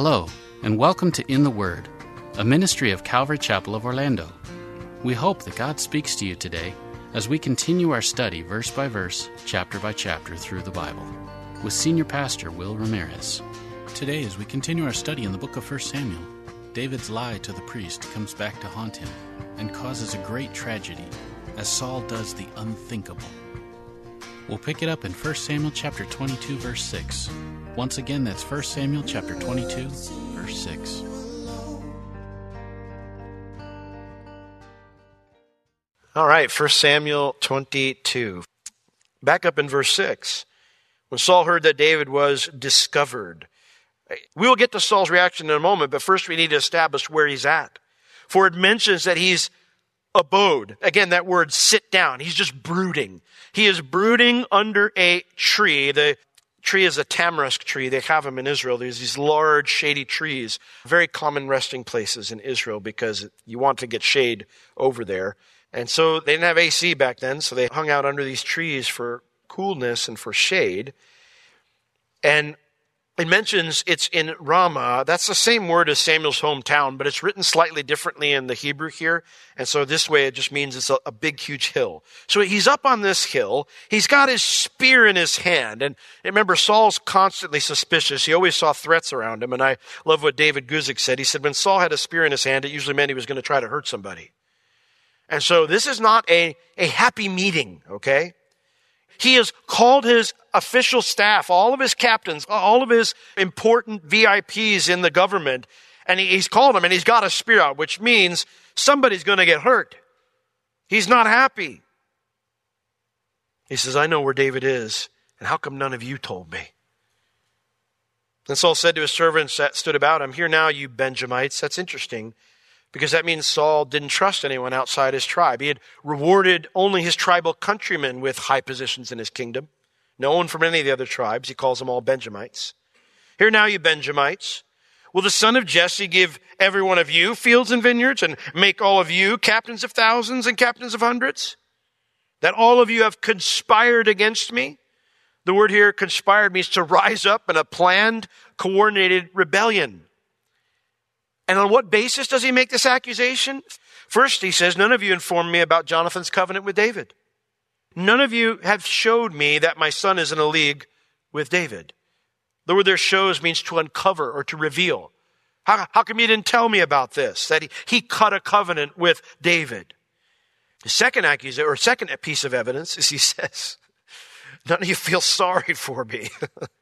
Hello, and welcome to In the Word, a ministry of Calvary Chapel of Orlando. We hope that God speaks to you today as we continue our study verse by verse, chapter by chapter through the Bible with Senior Pastor Will Ramirez. Today, as we continue our study in the book of 1 Samuel, David's lie to the priest comes back to haunt him and causes a great tragedy as Saul does the unthinkable. We'll pick it up in 1 Samuel chapter 22 verse 6. Once again, that's 1 Samuel chapter 22 verse 6. All right, 1 Samuel 22. Back up in verse 6. When Saul heard that David was discovered. We will get to Saul's reaction in a moment, but first we need to establish where he's at. For it mentions that he's abode. Again, that word sit down. He's just brooding. He is brooding under a tree. The tree is a tamarisk tree. They have them in Israel. There's these large shady trees, very common resting places in Israel because you want to get shade over there. And so they didn't have AC back then, so they hung out under these trees for coolness and for shade. And it mentions it's in Ramah. That's the same word as Samuel's hometown, but it's written slightly differently in the Hebrew here. And so this way it just means it's a, a, big, huge hill. So he's up on this hill. He's got his spear in his hand. And remember, Saul's constantly suspicious. He always saw threats around him. And I love what David Guzik said. He said, when Saul had a spear in his hand, it usually meant he was going to try to hurt somebody. And so this is not a, a happy meeting, okay? He has called his official staff, all of his captains, all of his important VIPs in the government, and he's called them and he's got a spear out, which means somebody's going to get hurt. He's not happy. He says, I know where David is, and how come none of you told me? And Saul said to his servants that stood about him, Here now, you Benjamites. That's interesting because that means Saul didn't trust anyone outside his tribe. He had rewarded only his tribal countrymen with high positions in his kingdom. No one from any of the other tribes. He calls them all Benjamites. Here now, you Benjamites. Will the son of Jesse give every one of you fields and vineyards and make all of you captains of thousands and captains of hundreds? That all of you have conspired against me? The word here, conspired, means to rise up in a planned, coordinated rebellion. And on what basis does he make this accusation? First, he says, None of you informed me about Jonathan's covenant with David. None of you have showed me that my son is in a league with David. The word there shows means to uncover or to reveal. How, how come you didn't tell me about this? That he, he cut a covenant with David. The second accusation, or second piece of evidence is he says, none of you feel sorry for me.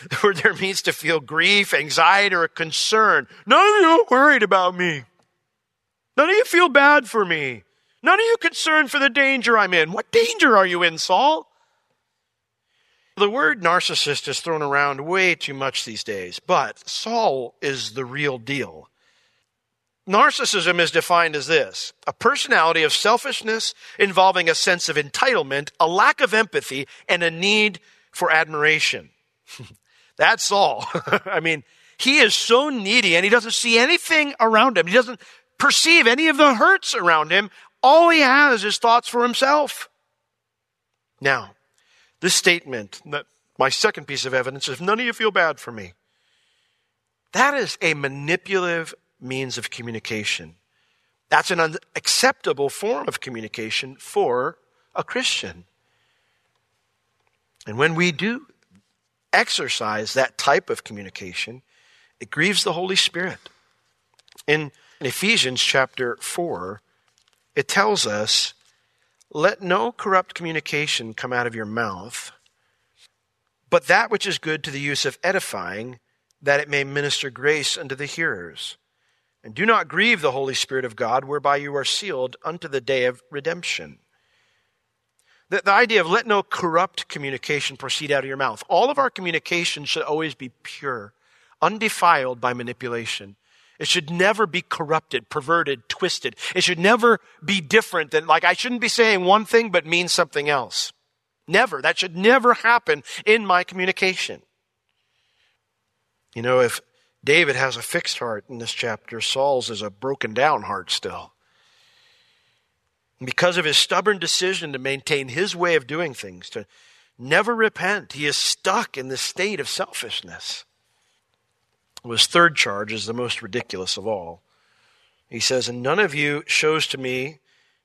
The word there means to feel grief, anxiety, or concern. None of you are worried about me. None of you feel bad for me. None of you concerned for the danger I'm in. What danger are you in, Saul? The word narcissist is thrown around way too much these days, but Saul is the real deal. Narcissism is defined as this a personality of selfishness involving a sense of entitlement, a lack of empathy, and a need for admiration. That's all. I mean, he is so needy and he doesn't see anything around him. He doesn't perceive any of the hurts around him. All he has is thoughts for himself. Now, this statement, my second piece of evidence is none of you feel bad for me. That is a manipulative means of communication. That's an unacceptable form of communication for a Christian. And when we do exercise that type of communication, it grieves the Holy Spirit. In, Ephesians chapter 4, it tells us Let no corrupt communication come out of your mouth, but that which is good to the use of edifying, that it may minister grace unto the hearers. And do not grieve the Holy Spirit of God, whereby you are sealed unto the day of redemption. The, the idea of let no corrupt communication proceed out of your mouth. All of our communication should always be pure, undefiled by manipulation. It should never be corrupted, perverted, twisted. It should never be different than, like, I shouldn't be saying one thing but mean something else. Never. That should never happen in my communication. You know, if David has a fixed heart in this chapter, Saul's is a broken down heart still. And because of his stubborn decision to maintain his way of doing things, to never repent, he is stuck in this state of selfishness his third charge is the most ridiculous of all. He says, And none of you shows to me,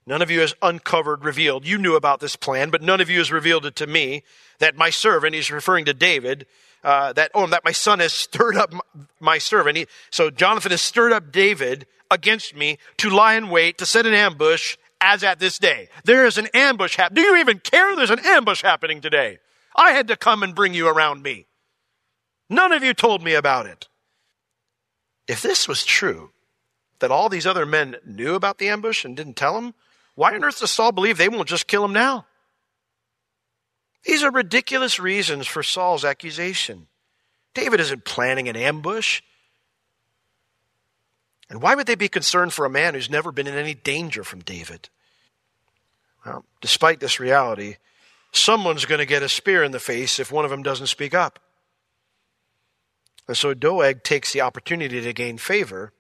none of you has uncovered, revealed. You knew about this plan, but none of you has revealed it to me that my servant, he's referring to David, uh, that, oh, that my son has stirred up my servant. He, so Jonathan has stirred up David against me to lie in wait, to set an ambush as at this day. There is an ambush happening. Do you even care? There's an ambush happening today. I had to come and bring you around me. None of you told me about it. If this was true, that all these other men knew about the ambush and didn't tell him, why on earth does Saul believe they won't just kill him now? These are ridiculous reasons for Saul's accusation. David isn't planning an ambush. And why would they be concerned for a man who's never been in any danger from David? Well, despite this reality, someone's going to get a spear in the face if one of them doesn't speak up. And so Doeg takes the opportunity to gain favor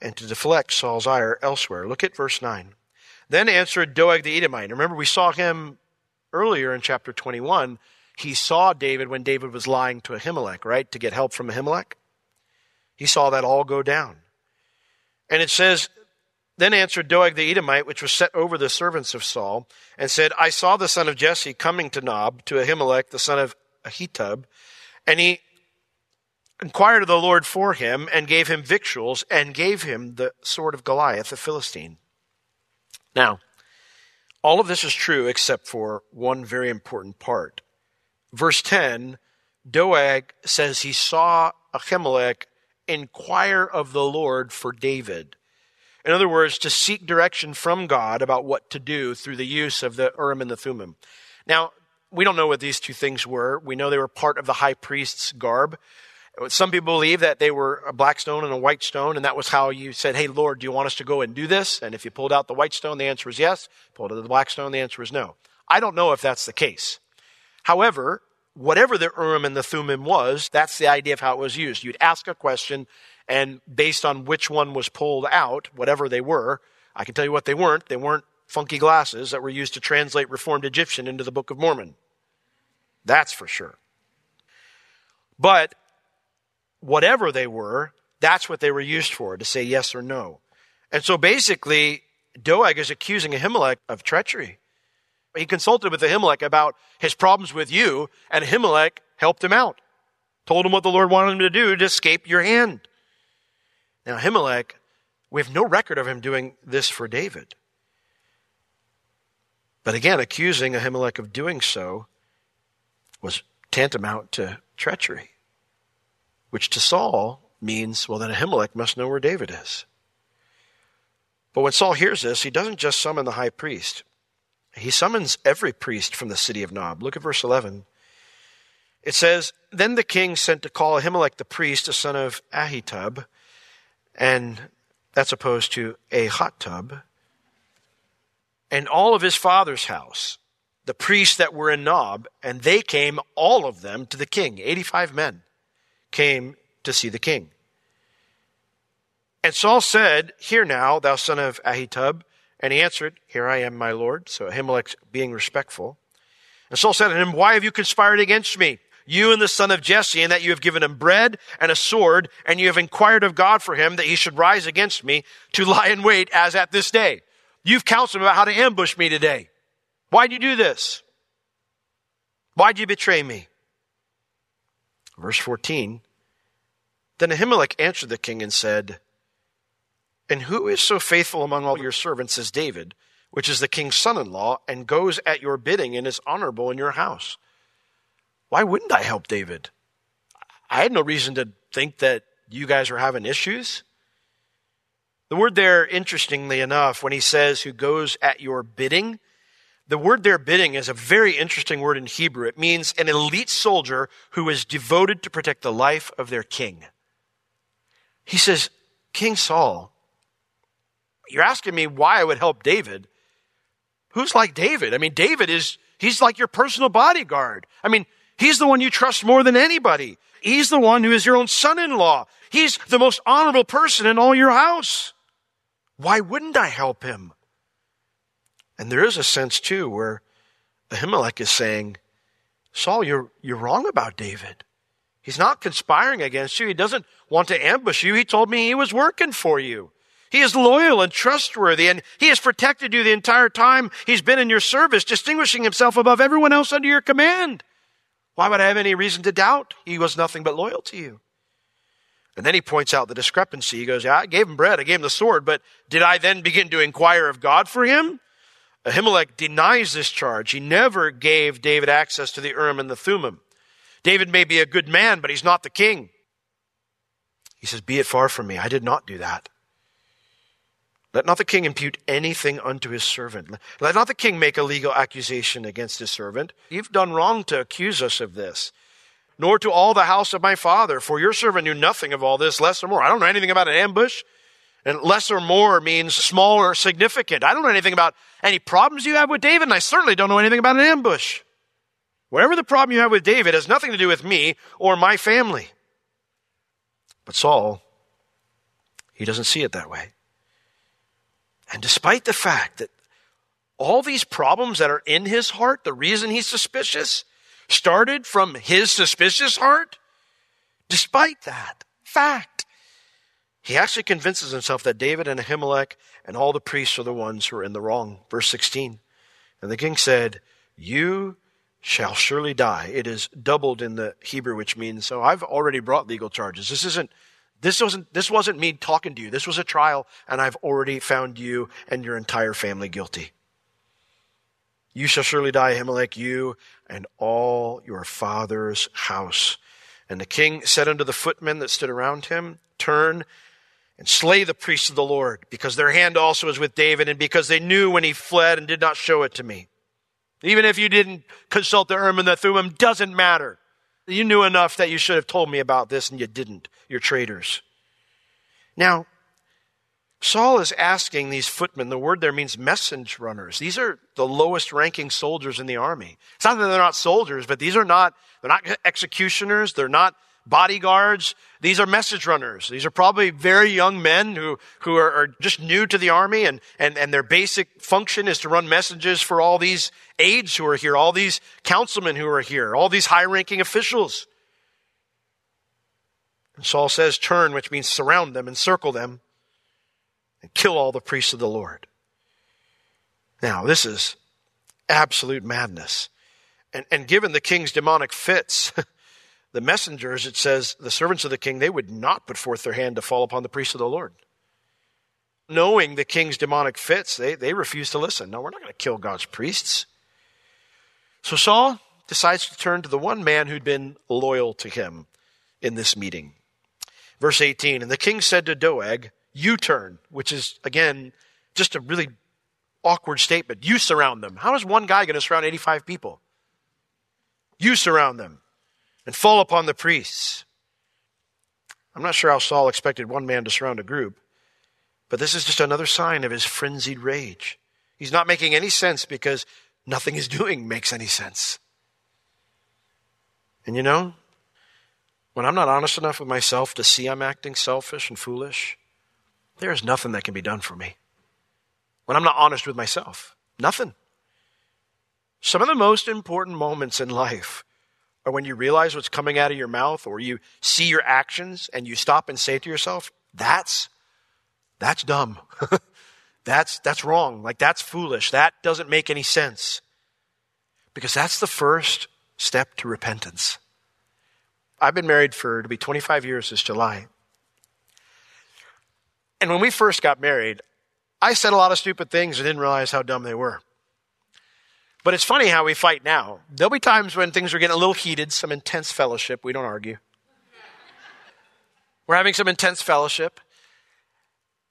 and to deflect Saul's ire elsewhere. Look at verse 9. Then answered Doeg the Edomite. Remember, we saw him earlier in chapter 21. He saw David when David was lying to Ahimelech, right, to get help from Ahimelech. He saw that all go down. And it says, Then answered Doeg the Edomite, which was set over the servants of Saul, and said, I saw the son of Jesse coming to Nob, to Ahimelech, the son of Ahitub, and he inquired of the Lord for him and gave him victuals and gave him the sword of Goliath, the Philistine. Now, all of this is true except for one very important part. Verse 10, Doeg says he saw Ahimelech inquire of the Lord for David. In other words, to seek direction from God about what to do through the use of the Urim and the Thummim. Now, we don't know what these two things were. We know they were part of the high priest's garb. Some people believe that they were a black stone and a white stone, and that was how you said, Hey, Lord, do you want us to go and do this? And if you pulled out the white stone, the answer was yes. Pulled out the black stone, the answer was no. I don't know if that's the case. However, whatever the Urim and the Thummim was, that's the idea of how it was used. You'd ask a question, and based on which one was pulled out, whatever they were, I can tell you what they weren't. They weren't funky glasses that were used to translate Reformed Egyptian into the Book of Mormon. That's for sure. But whatever they were, that's what they were used for, to say yes or no. And so basically, Doeg is accusing Ahimelech of treachery. He consulted with Ahimelech about his problems with you, and Ahimelech helped him out. Told him what the Lord wanted him to do to escape your hand. Now, Ahimelech, we have no record of him doing this for David. But again, accusing Ahimelech of doing so was tantamount to treachery which to Saul means, well, then Ahimelech must know where David is. But when Saul hears this, he doesn't just summon the high priest, he summons every priest from the city of Nob. Look at verse 11. It says, Then the king sent to call Ahimelech the priest, a son of Ahitub, and that's opposed to Ahitub, and all of his father's house, the priests that were in Nob, and they came, all of them, to the king, 85 men came to see the king. And Saul said, Hear now, thou son of Ahitub. And he answered, Here I am, my lord. So Ahimelech being respectful. And Saul said to him, Why have you conspired against me? You and the son of Jesse, and that you have given him bread and a sword, and you have inquired of God for him that he should rise against me to lie in wait as at this day. You've counseled about how to ambush me today. Why'd you do this? Why'd you betray me? Verse 14 Then Ahimelech answered the king and said, And who is so faithful among all your servants as David, which is the king's son in law, and goes at your bidding and is honorable in your house. Why wouldn't I help David? I had no reason to think that you guys were having issues. The word there, interestingly enough, when he says who goes at your bidding, the word there, bidding, is a very interesting word in Hebrew. It means an elite soldier who is devoted to protect the life of their king. He says, King Saul, you're asking me why I would help David. Who's like David? I mean, David is, he's like your personal bodyguard. I mean, he's the one you trust more than anybody. He's the one who is your own son in law. He's the most honorable person in all your house. Why wouldn't I help him? And there is a sense, too, where Ahimelech is saying, Saul, you're, you're wrong about David. He's not conspiring against you. He doesn't want to ambush you. He told me he was working for you. He is loyal and trustworthy, and he has protected you the entire time he's been in your service, distinguishing himself above everyone else under your command. Why would I have any reason to doubt he was nothing but loyal to you? And then he points out the discrepancy. He goes, Yeah, I gave him bread, I gave him the sword, but did I then begin to inquire of God for him? Ahimelech denies this charge. He never gave David access to the Urim and the Thummim. David may be a good man, but he's not the king. He says, Be it far from me. I did not do that. Let not the king impute anything unto his servant. Let not the king make a legal accusation against his servant. You've done wrong to accuse us of this. Nor to all the house of my father, for your servant knew nothing of all this, less or more. I don't know anything about an ambush. And less or more means small or significant. I don't know anything about any problems you have with David, and I certainly don't know anything about an ambush. Whatever the problem you have with David has nothing to do with me or my family. But Saul, he doesn't see it that way. And despite the fact that all these problems that are in his heart, the reason he's suspicious, started from his suspicious heart, despite that fact, he actually convinces himself that David and Ahimelech and all the priests are the ones who are in the wrong. Verse 16. And the king said, You shall surely die. It is doubled in the Hebrew, which means, so I've already brought legal charges. This isn't, this wasn't, this wasn't me talking to you. This was a trial, and I've already found you and your entire family guilty. You shall surely die, Ahimelech, you and all your father's house. And the king said unto the footmen that stood around him, Turn and slay the priests of the Lord, because their hand also is with David, and because they knew when he fled and did not show it to me. Even if you didn't consult the Urim and the Thummim, doesn't matter. You knew enough that you should have told me about this, and you didn't. You're traitors. Now, Saul is asking these footmen, the word there means message runners. These are the lowest ranking soldiers in the army. It's not that they're not soldiers, but these are not, they're not executioners. They're not bodyguards. These are message runners. These are probably very young men who, who are, are, just new to the army and, and, and their basic function is to run messages for all these aides who are here, all these councilmen who are here, all these high ranking officials. And Saul says, turn, which means surround them, encircle them, and kill all the priests of the Lord. Now, this is absolute madness. And, and given the king's demonic fits, the messengers, it says, the servants of the king, they would not put forth their hand to fall upon the priests of the Lord. Knowing the king's demonic fits, they, they refuse to listen. No, we're not going to kill God's priests. So Saul decides to turn to the one man who'd been loyal to him in this meeting. Verse 18, and the king said to Doeg, You turn, which is, again, just a really awkward statement. You surround them. How is one guy going to surround 85 people? You surround them and fall upon the priests. I'm not sure how Saul expected one man to surround a group, but this is just another sign of his frenzied rage. He's not making any sense because nothing he's doing makes any sense. And you know, when I'm not honest enough with myself to see I'm acting selfish and foolish, there is nothing that can be done for me. When I'm not honest with myself, nothing. Some of the most important moments in life or when you realize what's coming out of your mouth or you see your actions and you stop and say to yourself, that's, that's dumb. that's, that's wrong. Like that's foolish. That doesn't make any sense. Because that's the first step to repentance. I've been married for, to be 25 years this July. And when we first got married, I said a lot of stupid things and didn't realize how dumb they were. But it's funny how we fight now. There'll be times when things are getting a little heated, some intense fellowship. We don't argue. We're having some intense fellowship.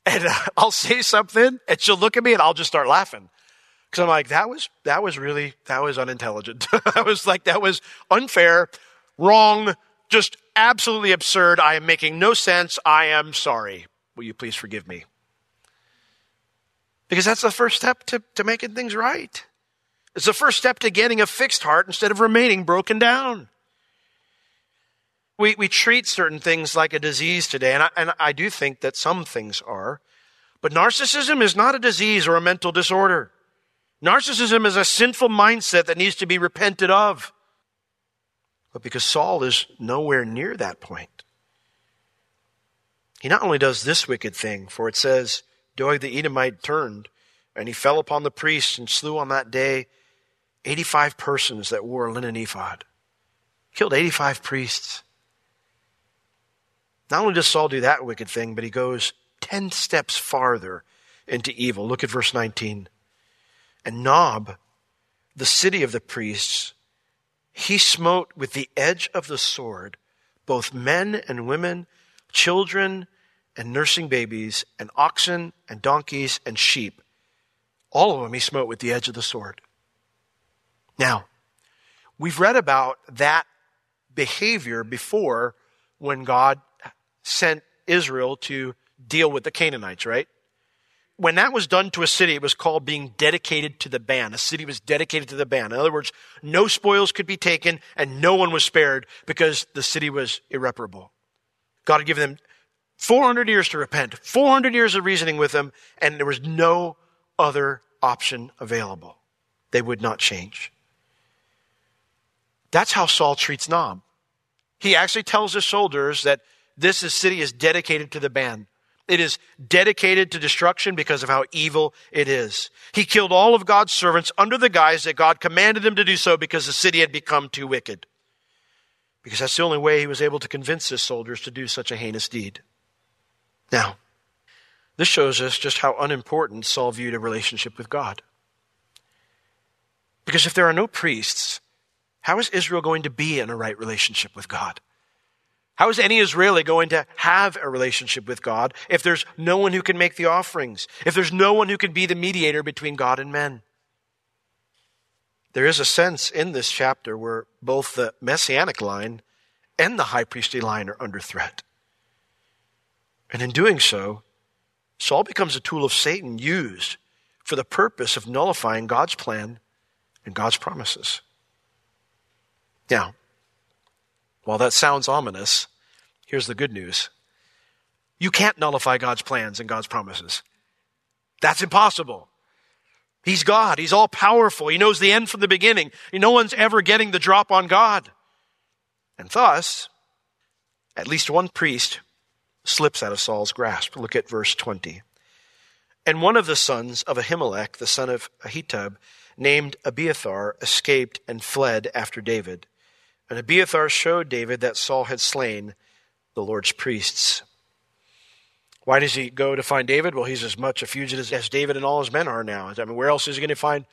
And uh, I'll say something and she'll look at me and I'll just start laughing. Cause I'm like, that was, that was really, that was unintelligent. I was like, that was unfair, wrong, just absolutely absurd. I am making no sense. I am sorry. Will you please forgive me? Because that's the first step to, to making things right. It's the first step to getting a fixed heart instead of remaining broken down. We, we treat certain things like a disease today, and I, and I do think that some things are. But narcissism is not a disease or a mental disorder. Narcissism is a sinful mindset that needs to be repented of. But because Saul is nowhere near that point, he not only does this wicked thing, for it says, Doeg the Edomite turned, and he fell upon the priests and slew on that day 85 persons that wore a linen ephod. Killed 85 priests. Not only does Saul do that wicked thing, but he goes 10 steps farther into evil. Look at verse 19. And Nob, the city of the priests, he smote with the edge of the sword both men and women, children and nursing babies, and oxen and donkeys and sheep. All of them he smote with the edge of the sword. Now, we've read about that behavior before when God sent Israel to deal with the Canaanites, right? When that was done to a city, it was called being dedicated to the ban. A city was dedicated to the ban. In other words, no spoils could be taken and no one was spared because the city was irreparable. God had given them 400 years to repent, 400 years of reasoning with them, and there was no other option available. They would not change. That's how Saul treats Nob. He actually tells his soldiers that this city is dedicated to the ban. It is dedicated to destruction because of how evil it is. He killed all of God's servants under the guise that God commanded him to do so because the city had become too wicked. Because that's the only way he was able to convince his soldiers to do such a heinous deed. Now, this shows us just how unimportant Saul viewed a relationship with God. Because if there are no priests, how is Israel going to be in a right relationship with God? How is any Israeli going to have a relationship with God if there's no one who can make the offerings, if there's no one who can be the mediator between God and men? There is a sense in this chapter where both the messianic line and the high priestly line are under threat. And in doing so, Saul becomes a tool of Satan used for the purpose of nullifying God's plan and God's promises. Now, while that sounds ominous, here's the good news. You can't nullify God's plans and God's promises. That's impossible. He's God. He's all powerful. He knows the end from the beginning. No one's ever getting the drop on God. And thus, at least one priest slips out of Saul's grasp. Look at verse 20. And one of the sons of Ahimelech, the son of Ahitub, named Abiathar, escaped and fled after David. And Abiathar showed David that Saul had slain the Lord's priests. Why does he go to find David? Well, he's as much a fugitive as David and all his men are now. I mean, where else is he going to find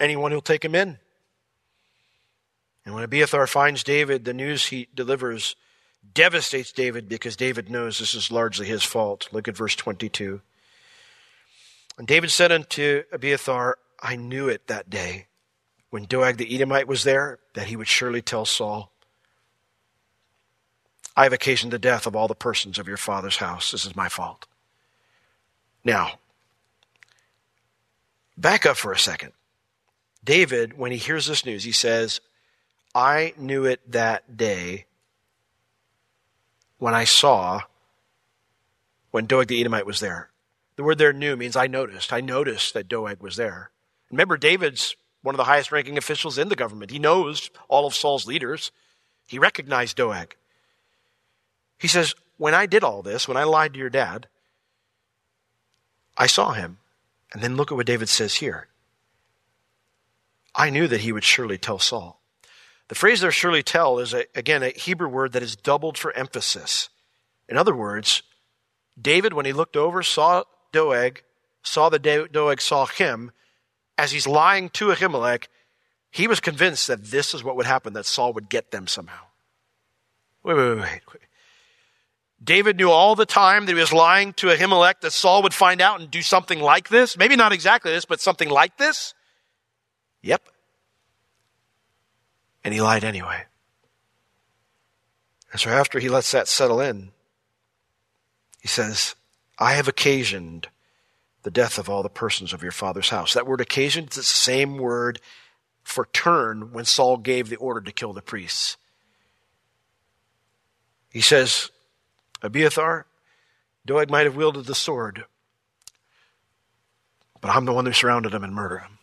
anyone who'll take him in? And when Abiathar finds David, the news he delivers devastates David because David knows this is largely his fault. Look at verse 22. And David said unto Abiathar, I knew it that day when Doeg the Edomite was there, that he would surely tell Saul, I have occasioned the death of all the persons of your father's house. This is my fault. Now, back up for a second. David, when he hears this news, he says, I knew it that day when I saw when Doeg the Edomite was there. The word there knew means I noticed. I noticed that Doeg was there. Remember, David's one of the highest ranking officials in the government. He knows all of Saul's leaders. He recognized Doeg. He says, When I did all this, when I lied to your dad, I saw him. And then look at what David says here. I knew that he would surely tell Saul. The phrase there, surely tell, is, a, again, a Hebrew word that is doubled for emphasis. In other words, David, when he looked over, saw Doeg, saw that Doeg saw him, as he's lying to Ahimelech, he was convinced that this is what would happen, that Saul would get them somehow. Wait, wait, wait, wait. David knew all the time that he was lying to Ahimelech that Saul would find out and do something like this. Maybe not exactly this, but something like this. Yep. And he lied anyway. And so after he lets that settle in, he says, I have occasioned the death of all the persons of your father's house. That word occasioned is the same word for turn when Saul gave the order to kill the priests. He says, Abiathar, Doeg might have wielded the sword, but I'm the one who surrounded him and murdered him.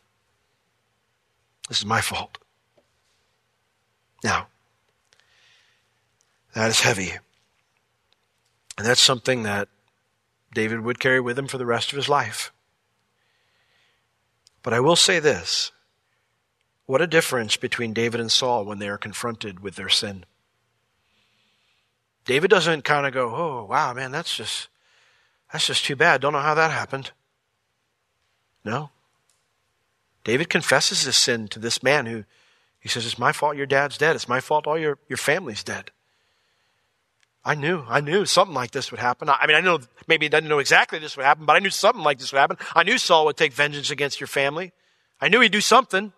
This is my fault. Now, that is heavy. And that's something that David would carry with him for the rest of his life. But I will say this what a difference between David and Saul when they are confronted with their sin. David doesn't kind of go, "Oh, wow, man, that's just that's just too bad. Don't know how that happened." No. David confesses his sin to this man who he says, It's my fault your dad's dead. It's my fault all your, your family's dead. I knew, I knew something like this would happen. I mean, I know maybe I didn't know exactly this would happen, but I knew something like this would happen. I knew Saul would take vengeance against your family. I knew he'd do something.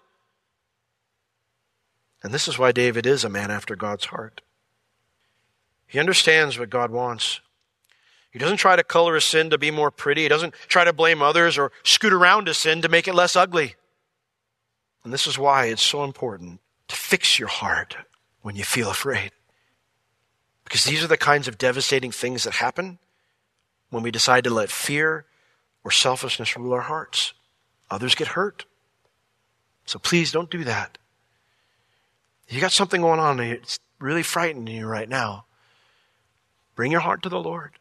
And this is why David is a man after God's heart. He understands what God wants. He doesn't try to color his sin to be more pretty. He doesn't try to blame others or scoot around his sin to make it less ugly. And this is why it's so important to fix your heart when you feel afraid. Because these are the kinds of devastating things that happen when we decide to let fear or selfishness rule our hearts. Others get hurt. So please don't do that. You got something going on it's really frightening you right now. Bring your heart to the Lord.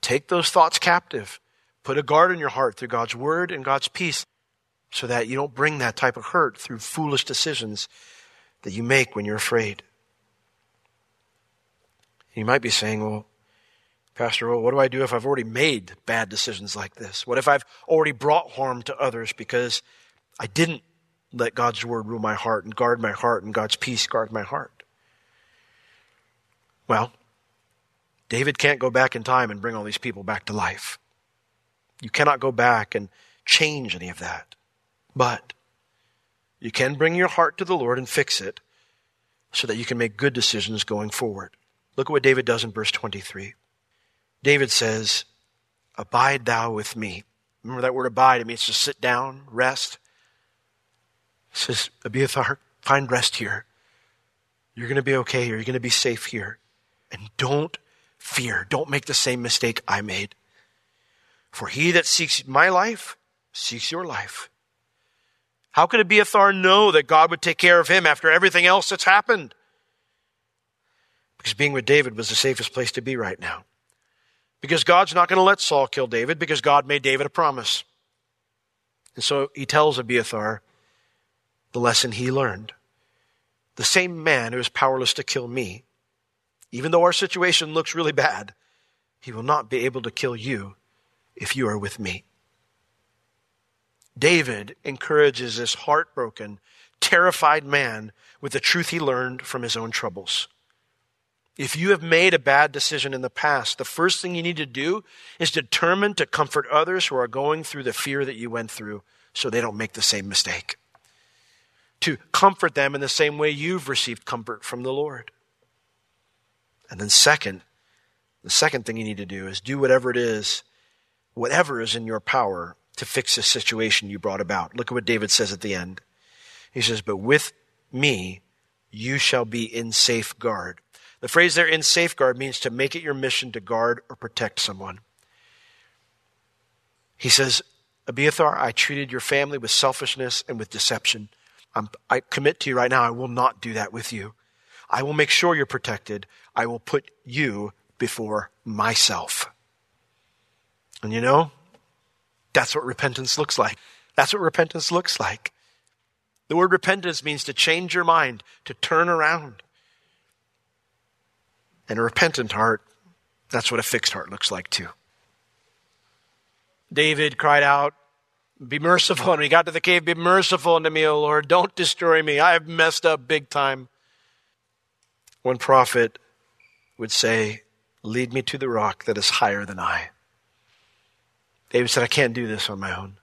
Take those thoughts captive. Put a guard in your heart through God's word and God's peace so that you don't bring that type of hurt through foolish decisions that you make when you're afraid. You might be saying, well, Pastor, well, what do I do if I've already made bad decisions like this? What if I've already brought harm to others because I didn't let God's word rule my heart and guard my heart and God's peace guard my heart? Well, David can't go back in time and bring all these people back to life. You cannot go back and change any of that. But you can bring your heart to the Lord and fix it so that you can make good decisions going forward. Look at what David does in verse 23. David says, Abide thou with me. Remember that word abide, it means to sit down, rest. Says, Abiathar, find rest here. You're going to be okay here. You're going to be safe here. And don't fear. Don't make the same mistake I made. For he that seeks my life seeks your life. How could Abiathar know that God would take care of him after everything else that's happened? Because being with David was the safest place to be right now. Because God's not going to let Saul kill David because God made David a promise. And so he tells Abiathar the lesson he learned. The same man who is powerless to kill me, even though our situation looks really bad, he will not be able to kill you if you are with me. David encourages this heartbroken, terrified man with the truth he learned from his own troubles. If you have made a bad decision in the past, the first thing you need to do is determine to comfort others who are going through the fear that you went through so they don't make the same mistake. To comfort them in the same way you've received comfort from the Lord. And then, second, the second thing you need to do is do whatever it is, whatever is in your power to fix the situation you brought about. Look at what David says at the end. He says, But with me you shall be in safeguard. The phrase there, in safeguard, means to make it your mission to guard or protect someone. He says, Abiathar, I treated your family with selfishness and with deception. I'm, I commit to you right now, I will not do that with you. I will make sure you're protected. I will put you before myself. And you know, that's what repentance looks like. That's what repentance looks like. The word repentance means to change your mind, to turn around. And a repentant heart, that's what a fixed heart looks like too. David cried out, Be merciful. And he got to the cave, Be merciful unto me, O Lord. Don't destroy me. I have messed up big time. One prophet would say, Lead me to the rock that is higher than I. David said, I can't do this on my own.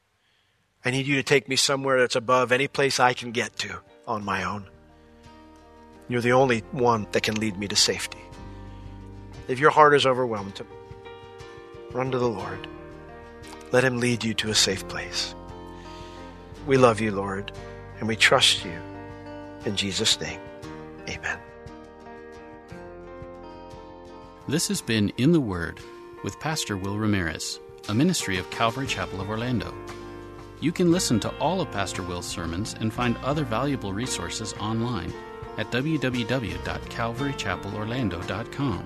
I need you to take me somewhere that's above any place I can get to on my own. You're the only one that can lead me to safety. If your heart is overwhelmed, run to the Lord. Let Him lead you to a safe place. We love you, Lord, and we trust you. In Jesus' name, amen. This has been In the Word with Pastor Will Ramirez, a ministry of Calvary Chapel of Orlando. You can listen to all of Pastor Will's sermons and find other valuable resources online at www.calvarychapelorlando.com